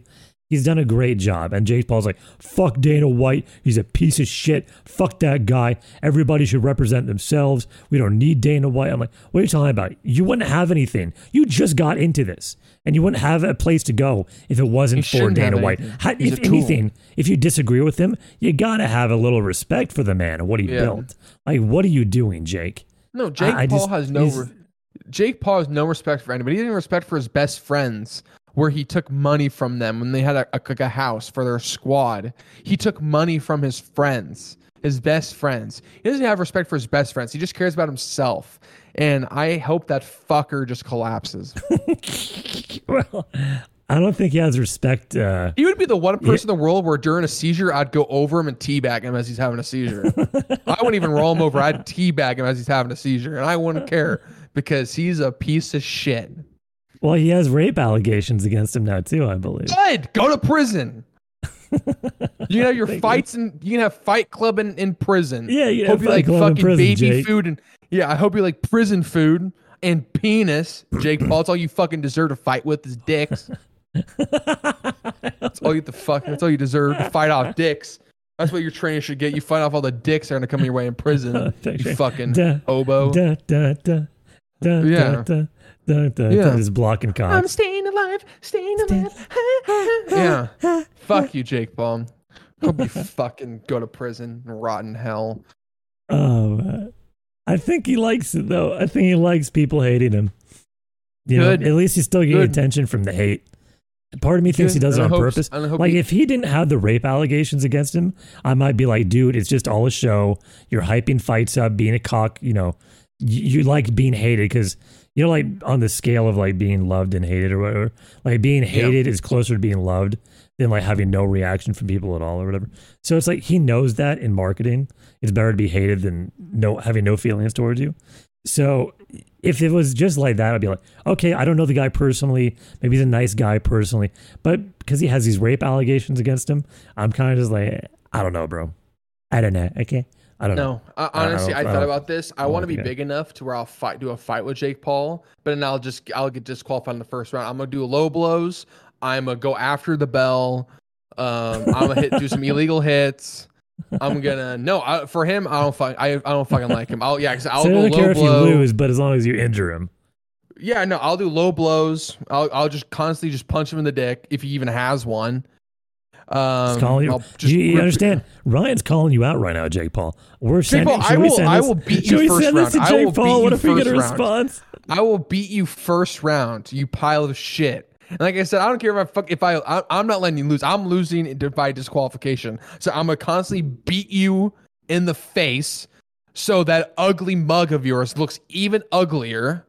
He's done a great job. And Jake Paul's like, fuck Dana White. He's a piece of shit. Fuck that guy. Everybody should represent themselves. We don't need Dana White. I'm like, what are you talking about? You wouldn't have anything. You just got into this. And you wouldn't have a place to go if it wasn't for Dana White. How, if anything, if you disagree with him, you gotta have a little respect for the man and what he Yeah. built. Like, what are you doing, Jake? No, Jake I Paul just- has no. Re- Jake Paul has no respect for anybody. He didn't respect for his best friends, where he took money from them when they had a, a, like a house for their squad. He took money from his friends, his best friends. He doesn't have respect for his best friends. He just cares about himself. And I hope that fucker just collapses. (laughs) well, I don't think he has respect. Uh, He would be the one person in the world where during a seizure I'd go over him and teabag him as he's having a seizure. (laughs) I wouldn't even roll him over. I'd teabag him as he's having a seizure, and I wouldn't care because he's a piece of shit. Well, he has rape allegations against him now too, I believe. Good. Go to prison. (laughs) you can have your Thank you. fights and you can have Fight Club in, in prison. Yeah, you hope you like fucking prison, baby Jake. food and yeah. I hope you like prison food and penis. Jake Paul, it's all you fucking deserve to fight with is dicks. That's all you to fuck. That's all you deserve to fight off dicks. That's what your training should get. You fight off all the dicks that are gonna come your way in prison. (laughs) you fucking Da, hobo. Da, da, da, da, Yeah. da, da, da, (laughs) Yeah. da, just blocking cocks. staying alive, staying alive. (laughs) yeah. Fuck you, Jake Paul. Hope you (laughs) fucking go to prison and rot in hell. Oh. Uh, I think he likes it though. I think he likes people hating him. You Good. know, at least he's still getting Good. attention from the hate. Part of me thinks he does it on purpose. and I hope Like he- if he didn't have the rape allegations against him, I might be like, dude, it's just all a show. You're hyping fights up, being a cock. You know, you, you like being hated because you know, like on the scale of like being loved and hated or whatever. Like being hated is closer to being loved than like having no reaction from people at all or whatever. So it's like he knows that in marketing, it's better to be hated than no having no feelings towards you. So if it was just like that, I'd be like, okay, I don't know the guy personally. Maybe he's a nice guy personally, but because he has these rape allegations against him, I'm kind of just like, I don't know, bro. I don't know. Okay, I don't know. No, I, I honestly, I I, thought about this. I don't want to be I- big enough to where I'll fight, do a fight with Jake Paul, but then I'll just, I'll get disqualified in the first round. I'm gonna do low blows. I'm gonna go after the bell. Um, I'm gonna hit, do some (laughs) illegal hits. I'm gonna no I, for him. I don't fuck. I, I don't fucking like him. I'll yeah. Cause I'll so I don't care if you lose, but as long as you injure him. Yeah, no, I'll do low blows. I'll I'll just constantly just punch him in the dick if he even has one. Um, calling you. Just you, you understand? Ryan's calling you out right now, Jake Paul. We're Jake sending. Paul, I will- I will beat you first send this to round. I Jake will Paul? What if we get a round. response? I will beat you first round, you pile of shit. And like I said, I don't care if I fuck if I, I I'm not letting you lose. I'm losing by disqualification. So I'm gonna constantly beat you in the face, so that ugly mug of yours looks even uglier.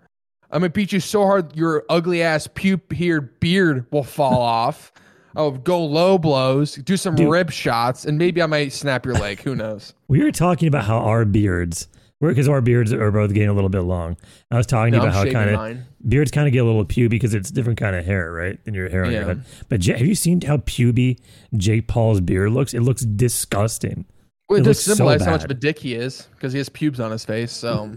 I'm gonna beat you so hard your ugly ass puke here beard will fall (laughs) off. I'll go low blows, do some Dude. rib shots, and maybe I might snap your leg. Who knows? (laughs) We were talking about how our beards, because our beards are both getting a little bit long. I was talking No, about I'm how kind of beards kind of get a little puby because it's different kind of hair, right? Than your hair on your head. But Jay, have you seen how puby Jake Paul's beard looks? It looks disgusting. Well, It it just so how much of a dick he is because he has pubes on his face. So.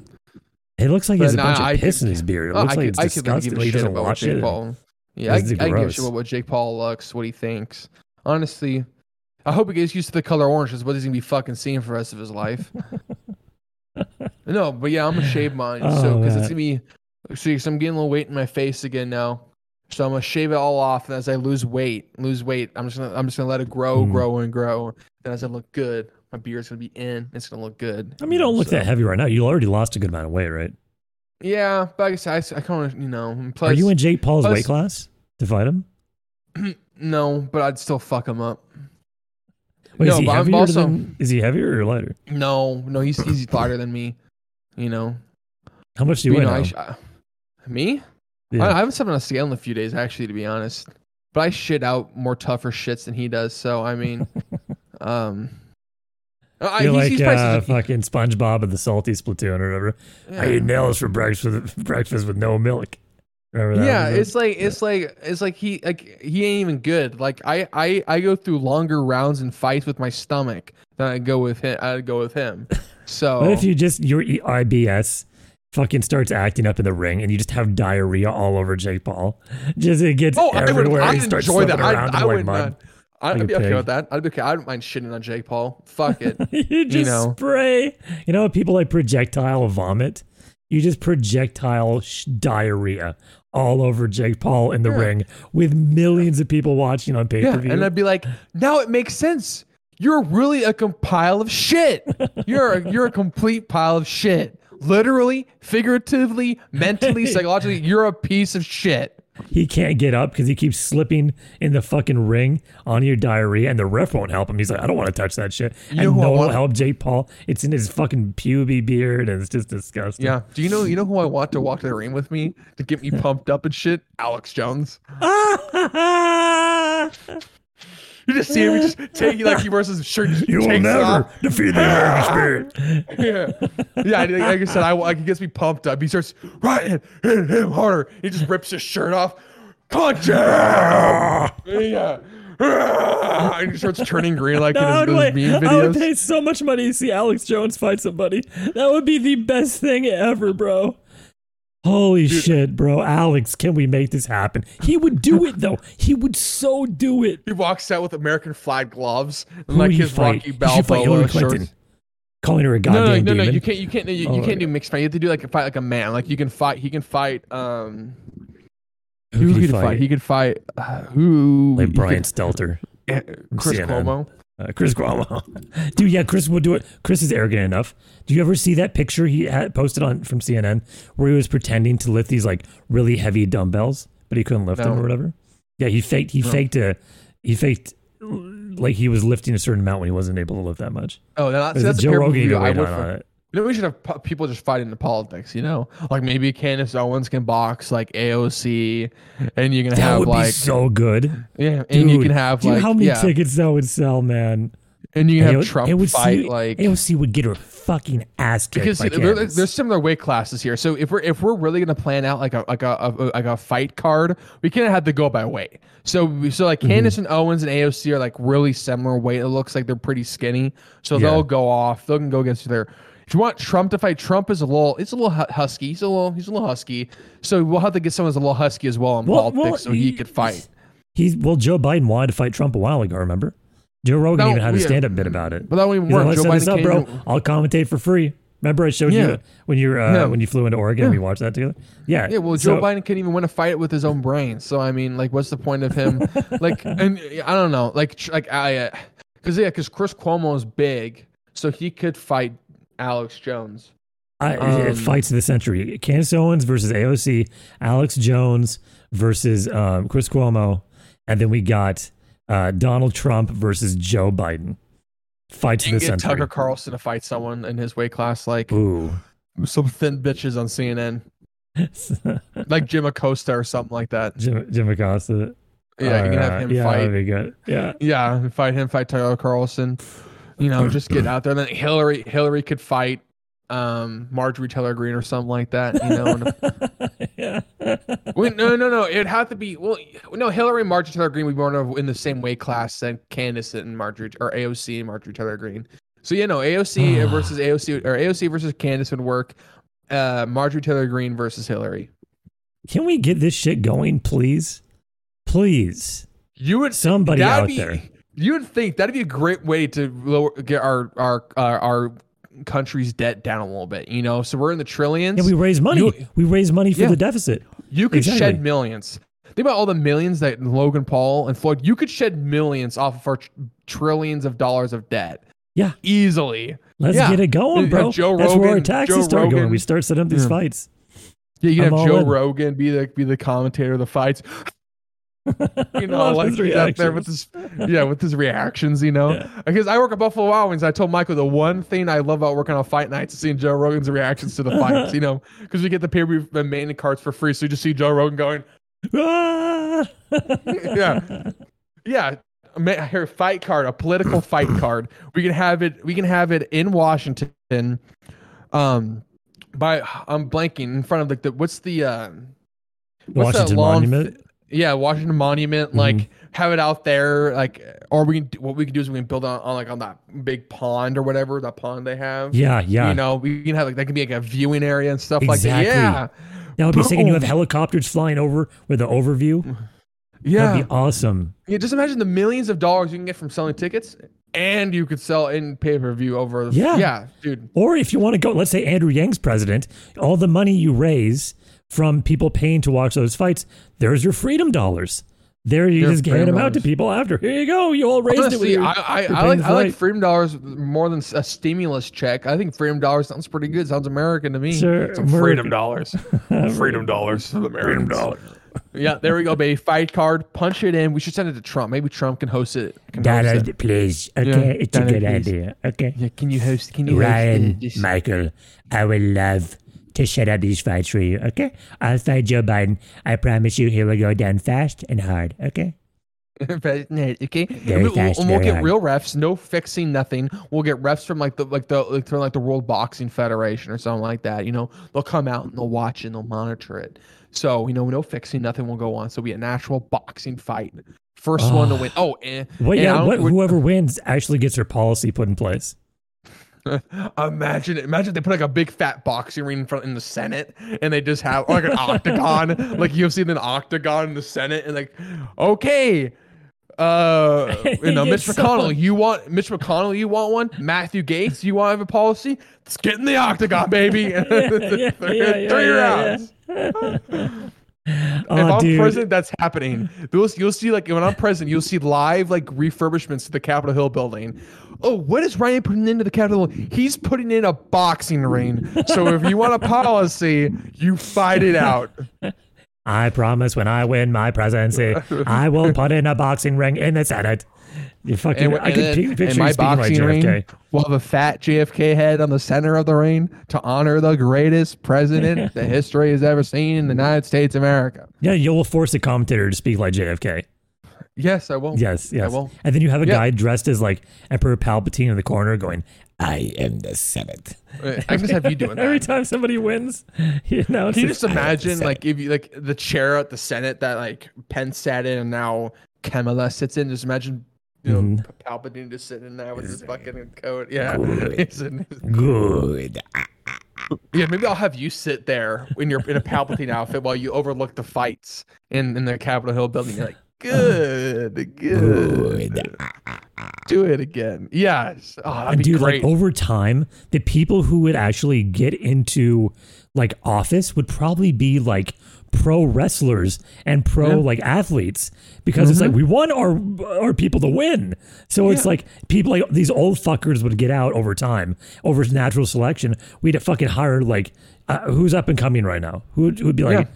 It looks like he But has a bunch I of piss could- in his beard. It Oh, looks I like I it's could really disgusting. give a he shit doesn't about Jake it. Paul. Yeah, I, I This is give a shit what Jake Paul looks, what he thinks. Honestly, I hope he gets used to the color orange. Is what he's gonna be fucking seeing for the rest of his life. (laughs) no, but yeah, I'm gonna shave mine. Oh, so because it's gonna be, see, so I'm getting a little weight in my face again now. So I'm gonna shave it all off, and as I lose weight, lose weight, I'm just gonna I'm just gonna let it grow, Mm. grow, and grow. And as I look good, my beard's gonna be in. It's gonna look good. I mean, you don't look So- that heavy right now. You already lost a good amount of weight, right? Yeah, but I guess I, I kind of you know. Plus, Are you in Jake Paul's plus- weight class to fight him? (clears throat) No, but I'd still fuck him up. Wait, no, is he but I'm heavier also than? Is he heavier or lighter? no, no. He's he's lighter than me. You know. How much do you But, weigh know, now? uh, me? Yeah. I, I haven't stepped on a scale in a few days, actually, to be honest. But I shit out more tougher shits than he does. So I mean, (laughs) um, I, You're he's, like he's uh, fucking SpongeBob and the Salty Spitoon or whatever. I eat nails for breakfast, (laughs) breakfast with no milk. Yeah, it's like it's like it's like he like he ain't even good. Like I I I go through longer rounds and fights with my stomach than I go with him. I go with him. (laughs) So What if you just your IBS fucking starts acting up in the ring, and you just have diarrhea all over Jake Paul. (laughs) Just it gets Oh, I would. everywhere. I'd enjoy that. I, I would mud. not. I'd like be okay pig. with that. I'd be okay. I don't mind shitting on Jake Paul. Fuck it. (laughs) you just know. spray. You know, people like projectile vomit. You just projectile sh- diarrhea all over Jake Paul in the Yeah. ring with millions of people watching on pay per view. and I'd be like, now it makes sense. You're really a pile of shit. (laughs) You're a, you're a complete pile of shit. Literally, figuratively, mentally, (laughs) psychologically, you're a piece of shit. He can't get up because he keeps slipping in the fucking ring on your diarrhea, and the ref won't help him. He's like, I don't want to touch that shit. You and no one will help Jake Paul. It's in his fucking puby beard, and it's just disgusting. Yeah. Do you know you know who I want to walk to the ring with me to get me pumped up and shit? Alex Jones. (laughs) (laughs) You just see him he just taking like he wears his shirt. Just You will never off. defeat the American (laughs) spirit. yeah, yeah. Like like I said, I like he gets me pumped up. He starts right hit him harder. He just rips his shirt off. Punch him! yeah. (laughs) And he starts turning green like I in would, his, those wait, meme I would pay so much money to see Alex Jones fight somebody. That would be the best thing ever, bro. Holy shit, bro. Alex, can we make this happen? He would do it, though. He would so do it. He walks out with American flag gloves and Who like his fight? Rocky He should fight Balboa Clinton. shorts. Calling her a No, no, no, no, demon. you can't, you can't, you, you Oh, can't do mixed fight. You have to do like a fight like a man. Like you can fight, he can fight. Um, Who who could he fight? fight? He could fight uh, who? like Brian could- Stelter. eh, Chris CNN. Cuomo. Uh, Chris Cuomo. (laughs) Dude, yeah, Chris would do it. Chris is arrogant enough. Do you ever see that picture he had posted on from CNN where he was pretending to lift these like really heavy dumbbells, but he couldn't lift them or whatever? Yeah, he faked. He No. faked a. He faked like he was lifting a certain amount when he wasn't able to lift that much. Oh, that's, that's a a Joe Rogan I would for-. You know, we should have people just fighting into politics. You know, like maybe Candace Owens can box like AOC, and you can That have would be like so good. yeah, and you can have do you know like how many yeah, tickets that would sell, man? and you can have AO Trump AOC fight like AOC would get her fucking ass kicked because there- there's similar weight classes here. So if we're if we're really gonna plan out like a like a, a like a fight card, we can't have to go by weight. So so like Mm-hmm. Candace and Owens and AOC are like really similar weight. It looks like they're pretty skinny. So Yeah. they'll go off. They can go against their. If you want Trump to fight, Trump is a little. It's a little husky. He's a little. He's a little husky. So we'll have to get someone who's a little husky as well in Well- politics, well, so he, he- could fight. He's well, Joe Biden wanted to fight Trump a while ago. Remember? Joe Rogan No, even had a stand-up bit about it. But that won't even like, work. Let's Joe Biden up, bro. I'll commentate for free. Remember, I showed Yeah. you when you uh, Yeah. when you flew into Oregon. Yeah. We watched that together. Yeah. Yeah, well, Joe so- Biden can't even win a fight with his own brain. So I mean, like, what's the point of him? (laughs) like, and I don't know, like, like I, because yeah, because Chris Cuomo is big, so he could fight Alex Jones. I, Um, it fights of the century. Candace Owens versus AOC, Alex Jones versus um, Chris Cuomo, and then we got uh, Donald Trump versus Joe Biden. Fights of the get century. Tucker Carlson to fight someone in his weight class, like Ooh. some thin bitches on CNN, (laughs) like Jim Acosta or something like that. Jim Acosta. Yeah, you can have him yeah, fight. That'd be good. Yeah. Yeah, fight him, fight Tucker Carlson. You know, just get (clears throat) out there. And then Hillary, Hillary could fight um Marjorie Taylor Greene or something like that. You know, (laughs) yeah. No, no, no. It'd have to be well, no. Hillary and Marjorie Taylor Greene would be more in the same weight class than Candace and Marjorie or AOC and Marjorie Taylor Greene. So yeah, no, AOC (sighs) versus AOC or AOC versus Candace would work. Uh, Marjorie Taylor Greene versus Hillary. Can we get this shit going, please? Please. You would Somebody out be- there. You would think that'd be a great way to lower get our our our, our country's debt down a little bit. You know, so we're in the trillions. Yeah, we raise money. You- we raise money for Yeah. the deficit. You could Exactly. shed millions. Think about all the millions that Logan Paul and Floyd. You could shed millions off of our tr- trillions of dollars of debt. Yeah. easily. Let's Yeah. get it going, bro. Joe That's where our Rogan- taxes Joe start going. Rogan. We start setting up these fights. Yeah, you can I'm have Joe in. Rogan be the be the commentator of the fights. (laughs) You know, Love like his he's out there with his yeah with his reactions. You know, Yeah. because I work at Buffalo Wild Wings. I told Michael the one thing I love about working on fight nights is seeing Joe Rogan's reactions to the fights. you know, (laughs) because we get the pay per view the main cards for free, so you just see Joe Rogan going, Ah! (laughs) Yeah. yeah ma- here fight card a political fight (coughs) card we can have it we can have it in washington um by i'm blanking in front of like the what's the uh what's Washington that lawn Monument. Yeah, Washington Monument, Mm-hmm. like have it out there, like, or we can do, what we can do is we can build on, on like on that big pond or whatever that pond they have. Yeah, yeah. You know, we can have like that can be like a viewing area and stuff like that. Yeah, that would be sick. And you have helicopters flying over with the overview. yeah. That'd be awesome. Yeah, just imagine the millions of dollars you can get from selling tickets, and you could sell in pay per view over. The, Yeah. yeah, dude. Or if you want to go, let's say Andrew Yang's president, all the money you raise from people paying to watch those fights, there's your freedom dollars. There you Your just hand freedom them out to people after. Here you go. You all raised it. With your, I, I, you're I like I like freedom dollars more than a stimulus check. I think freedom dollars sounds pretty good. Sounds American to me. Sure, Some (laughs) freedom dollars. freedom dollars. Freedom dollars. Yeah, there we go, baby. Fight card. Punch it in. We should send it to Trump. Maybe Trump can host it. Can host it. Please. Okay, Yeah, it's a Donald, good please. idea. Okay. Yeah, can you host? Can you Ryan, host this? Michael, I would love to shut up these fights for you. Okay. I'll fight Joe Biden. I promise you, he will go down fast and hard. Okay. (laughs) okay. Very we'll, fast, we'll very get hard. real refs, no fixing, nothing. We'll get refs from like the like the like from like the World Boxing Federation or something like that. You know, they'll come out and they'll watch and they'll monitor it. So you know, no fixing, nothing will go on. So we have an actual boxing fight. First one to Oh. win. Oh, and, and I Yeah. What, whoever wins actually gets their policy put in place. Imagine imagine they put like a big fat boxing ring in front in the Senate and they just have like an octagon (laughs) like you've seen an octagon in the Senate and like okay uh (laughs) you know Mitch McConnell you want Mitch McConnell you want one Matthew Gaetz you want to have a policy let's get in the octagon baby (laughs) yeah, yeah, yeah, three yeah, rounds if Oh, I'm dude. president, that's happening. You'll, you'll see, like, when I'm president, you'll see live, like, refurbishments to the Capitol Hill building. Oh, what is Ryan putting into the Capitol He's putting in a boxing ring. So if you want a policy, you fight it out. (laughs) I promise when I win my presidency, (laughs) I will put in a boxing ring in the Senate. You fucking, And, I and can then- picture my like boxing JFK. ring will have a fat JFK head on the center of the ring to honor the greatest president (laughs) the history has ever seen in the United States of America. Yeah, you will force a commentator to speak like JFK. Yes, I will. Yes, yes. I will. And then you have a Yeah. guy dressed as like Emperor Palpatine in the corner going, I am the Senate. I can just have you doing (laughs) that. Every time somebody wins, he announces. Can you just "I am the imagine, like, if you like the chair at the Senate that like Pence sat in and now Kamala sits in? Just imagine, you know, Mhm. Palpatine just sitting in there with his fucking coat. Yeah, Good. (laughs) Good. yeah. Maybe I'll have you sit there in your in a Palpatine outfit while you overlook the fights in in the Capitol Hill building. You're like, good, good. Good. Do it again. Yes. Oh, that'd And dude, great. like over time, the people who would actually get into like office would probably be like pro wrestlers and pro Yeah. Mm-hmm. like athletes because it's like we want our our people to win. So it's like people like these old fuckers would get out over time over natural selection. We'd have fucking hire like uh, who's up and coming right now? Who would, who would be like?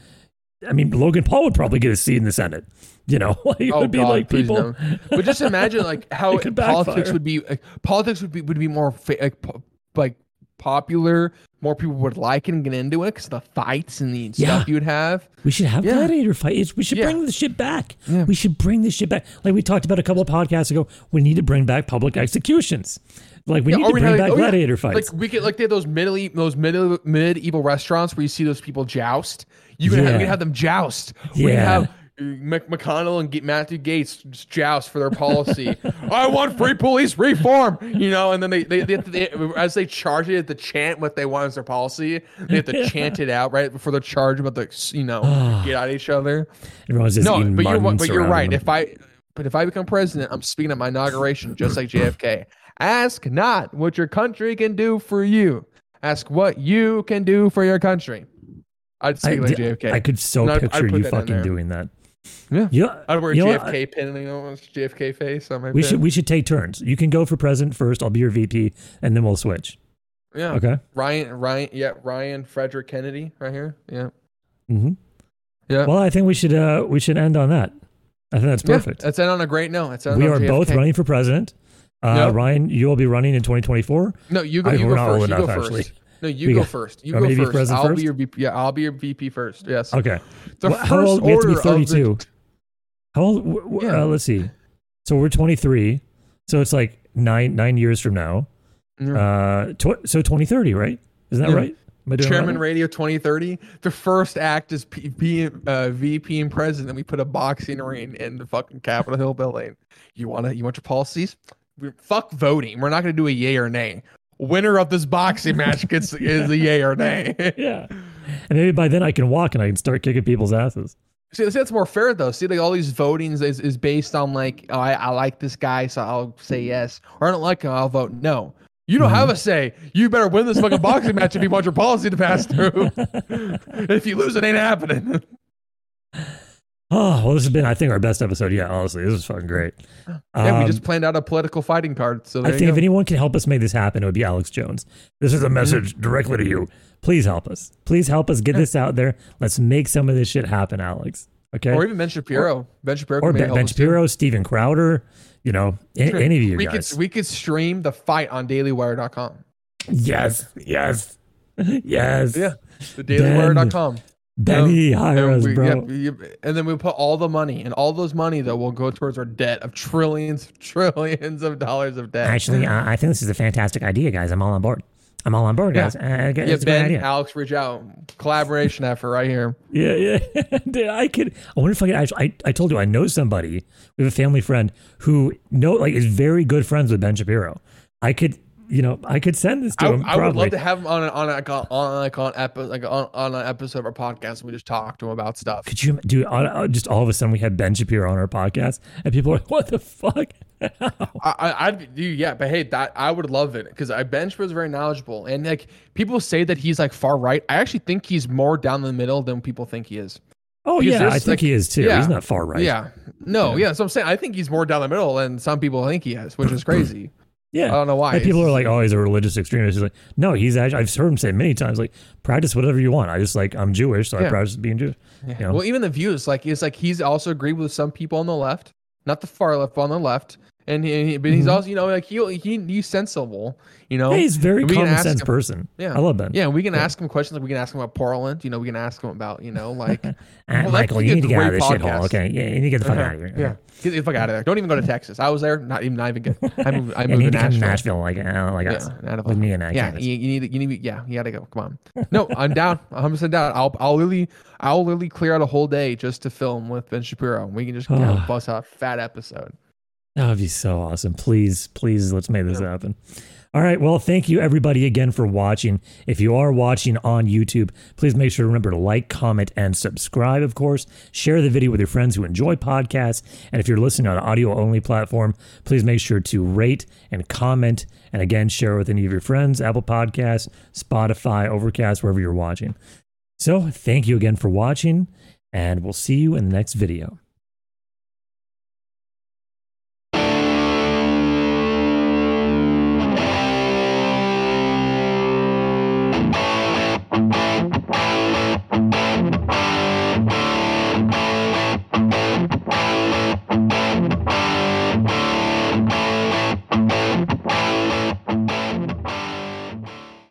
I mean, Logan Paul would probably get a seat in the Senate. You know, (laughs) like, it Oh would be God, like people. no. But just imagine like (laughs) how politics would be. Like, politics would be would be more fa- like, po- like popular. More people would like and get into it because the fights and the Yeah. stuff you would have. We should have Yeah. gladiator fights. We should Yeah. bring the shit back. Yeah. We should bring this shit back. Like we talked about a couple of podcasts ago. We need to bring back public executions. Like we Yeah, need to bring have, back oh, yeah, gladiator fights. Like we could like they have those middle those middle medieval restaurants where you see those people joust. You can have, you can have them joust. We can have uh, McConnell and Matthew Gaetz just joust for their policy. (laughs) I want free police reform, you know, and then they they, they, to, they as they charge it, they have to chant what they want as their policy. They have to (laughs) chant it out right before the charge about the you know (sighs) get at each other. Everyone's just No, but you're but you're right. them. If I but if I become president, I'm speaking at my inauguration just like JFK. Ask not what your country can do for you. Ask what you can do for your country. I'd I, like JFK. I could so I'd- I'd picture you that fucking doing that. Yeah. Yeah. I'd wear a you know? JFK pin, you know, JFK face on my We pin. should we should take turns. You can go for president first. I'll be your VP, and then we'll switch. yeah. Okay. Ryan, Ryan, yeah, Ryan Frederick Kennedy, right here. Yeah, Mm-hmm. yeah. Well, I think we should uh we should end on that. I think that's Yeah, perfect. That's it on a great note. That's we are both running for president. Uh. Ryan, you will be running in 2024. No, you go. I- You we're go not old first. You enough, go actually. first. No, you We go got- first. You go first. I'll first? be your VP. Yeah, I'll be your VP first. Yes. Okay. The Wh- How old? We have to be order of the- 32. How old? w- w- Yeah. Uh, let's see. So we're 23. So it's like nine nine years from now. Uh, tw- so 2030, right? Isn't that Yeah. right? Am I doing Chairman right? Radio 2030. The first act is P, P, uh, VP and president. We put a boxing ring in the fucking Capitol Hill building. You wanna you want your policies? We, fuck voting. We're not gonna do a yay or nay. Winner of this boxing (laughs) match gets is a yay or nay. (laughs) yeah. And maybe by then I can walk and I can start kicking people's asses. See, see, that's more fair though. See, like all these votings is, is based on like, oh, I, I like this guy, so I'll say yes, or I don't like him, I'll vote no. You don't mm-hmm. have a say. You better win this fucking boxing match if you want your policy to pass through. (laughs) if you lose, it ain't happening. Oh, well, this has been, I think, our best episode yet, honestly. This is fucking great. (gasps) yeah, we Um, just planned out a political fighting card. So I think if anyone can help us make this happen, it would be Alex Jones. This is a message directly to you. Please help us. Please help us get this out there. Let's make some of this shit happen, Alex. Okay. or even Ben Shapiro. Ben Shapiro. Or Ben, ben us too. Shapiro, Steven Crowder, you know, a- any of you we guys. could we could stream the fight on DailyWire.com. yes, yes, yes. Yeah, the DailyWire.com. Benny, Um, hire and us, we- bro. yeah, and then we put all the money, and all those money though will go towards our debt of trillions, (laughs) trillions of dollars of debt. Actually, uh, I think this is a fantastic idea, guys. I'm all on board. I'm all on board, Yeah. guys. Uh, yeah, a Ben, idea. Alex, reach out. Collaboration effort right here. Yeah, yeah. (laughs) Dude, I could. I wonder if I could. Actually, I, I told you I know somebody. We have a family friend who know like is very good friends with Ben Shapiro. I could, you know, I could send this to I, him. I would love to have him on a, on a, on like on epi- like on, on an episode of our podcast. And we just talk to him about stuff. Could you do uh, just all of a sudden we had Ben Shapiro on our podcast and people are like, "What the fuck?" (laughs) I, I'd do yeah, but hey, that I would love it because I bench was very knowledgeable, and like people say that he's like far right. I actually think he's more down the middle than people think he is. oh Because yeah, I think like- he is too. yeah. He's not far right. Yeah, no, yeah. So I'm saying I think he's more down the middle than some people think he is, which is (clears throat) crazy. I don't know why. And people are like, "Oh, he's a religious extremist." He's like, "No, he's actually." I've heard him say many times, like, "Practice whatever you want." I just like I'm Jewish, so I practice being Jewish. Yeah. you know? Well, even the views, like it's like he's also agreed with some people on the left, not the far left, but on the left, and he, he- but he's Mhm. also you know like he, he he's sensible, you know. Hey, he's a very we common sense him- person. Yeah. I love that. Yeah, we can Yeah. ask him questions. Like we can ask him about Portland. You know, we can ask him about you know like Uh, (laughs) (laughs) Well, Michael, you need to get out of this shithole. Okay, yeah, you need to get the fuck Uh-huh. out of here. Yeah, get the fuck out of there. Don't even go to Texas. I was there. Not even not even good. I (laughs) moved. I moved to come to Nashville. Nashville, like uh, like us, Yeah, out of- with me and uh, yeah, you, you need to, you need yeah, you gotta go. Come on. No, I'm down. 100 percent down. I'll I'll literally I'll literally clear out a whole day just to film with Ben Shapiro. And we can just you know, (sighs) bust out a fat episode. Oh, that would be so awesome. Please, please, let's make this happen. All right. Well, thank you everybody again for watching. If you are watching on YouTube, please make sure to remember to like, comment, and subscribe, of course. Share the video with your friends who enjoy podcasts. And if you're listening on an audio only platform, please make sure to rate and comment. And again, share with any of your friends, Apple Podcasts, Spotify, Overcast, wherever you're watching. So thank you again for watching, and we'll see you in the next video.